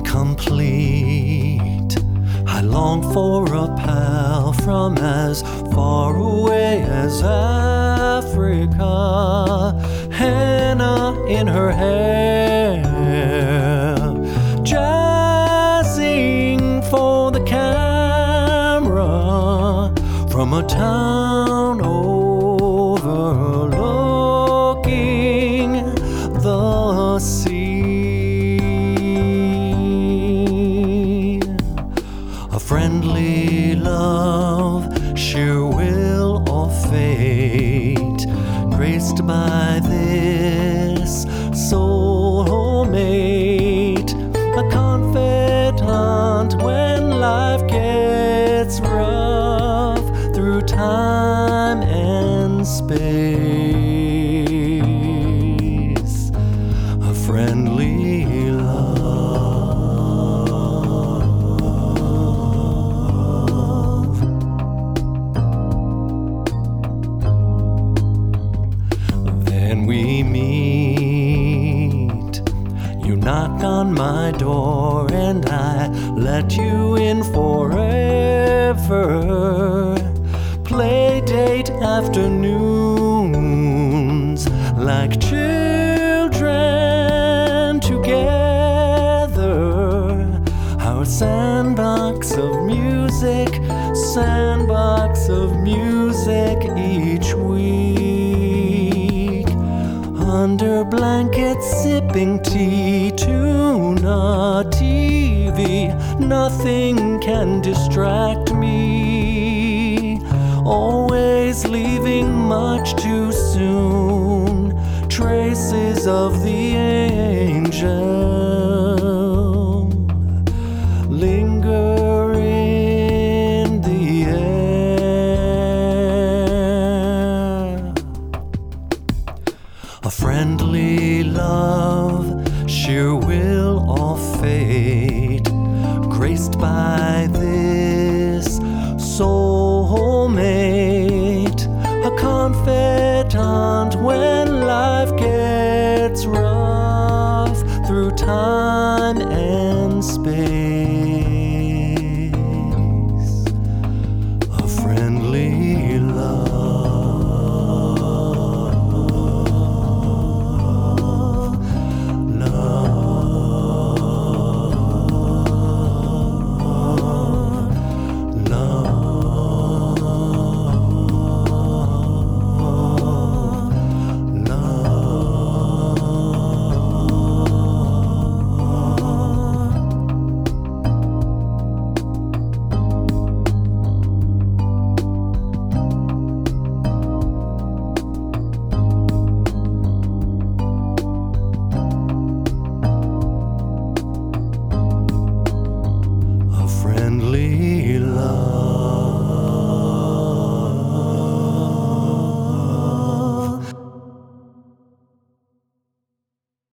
incomplete. I long for a pal from as far away as Africa. Hannah in her hair, jazzing for the camera from a town. By this soulmate, a confidant when life gets rough through time and space. We meet. You knock on my door and I let you in forever. Play date afternoons like children together. Our sandbox of music, sandbox of music each week. Under blankets, sipping tea, tuna TV. Nothing can distract me. Always leaving much too soon. Traces of the angel love, sheer will or fate, graced by this soulmate, a confidant when life gets rough through time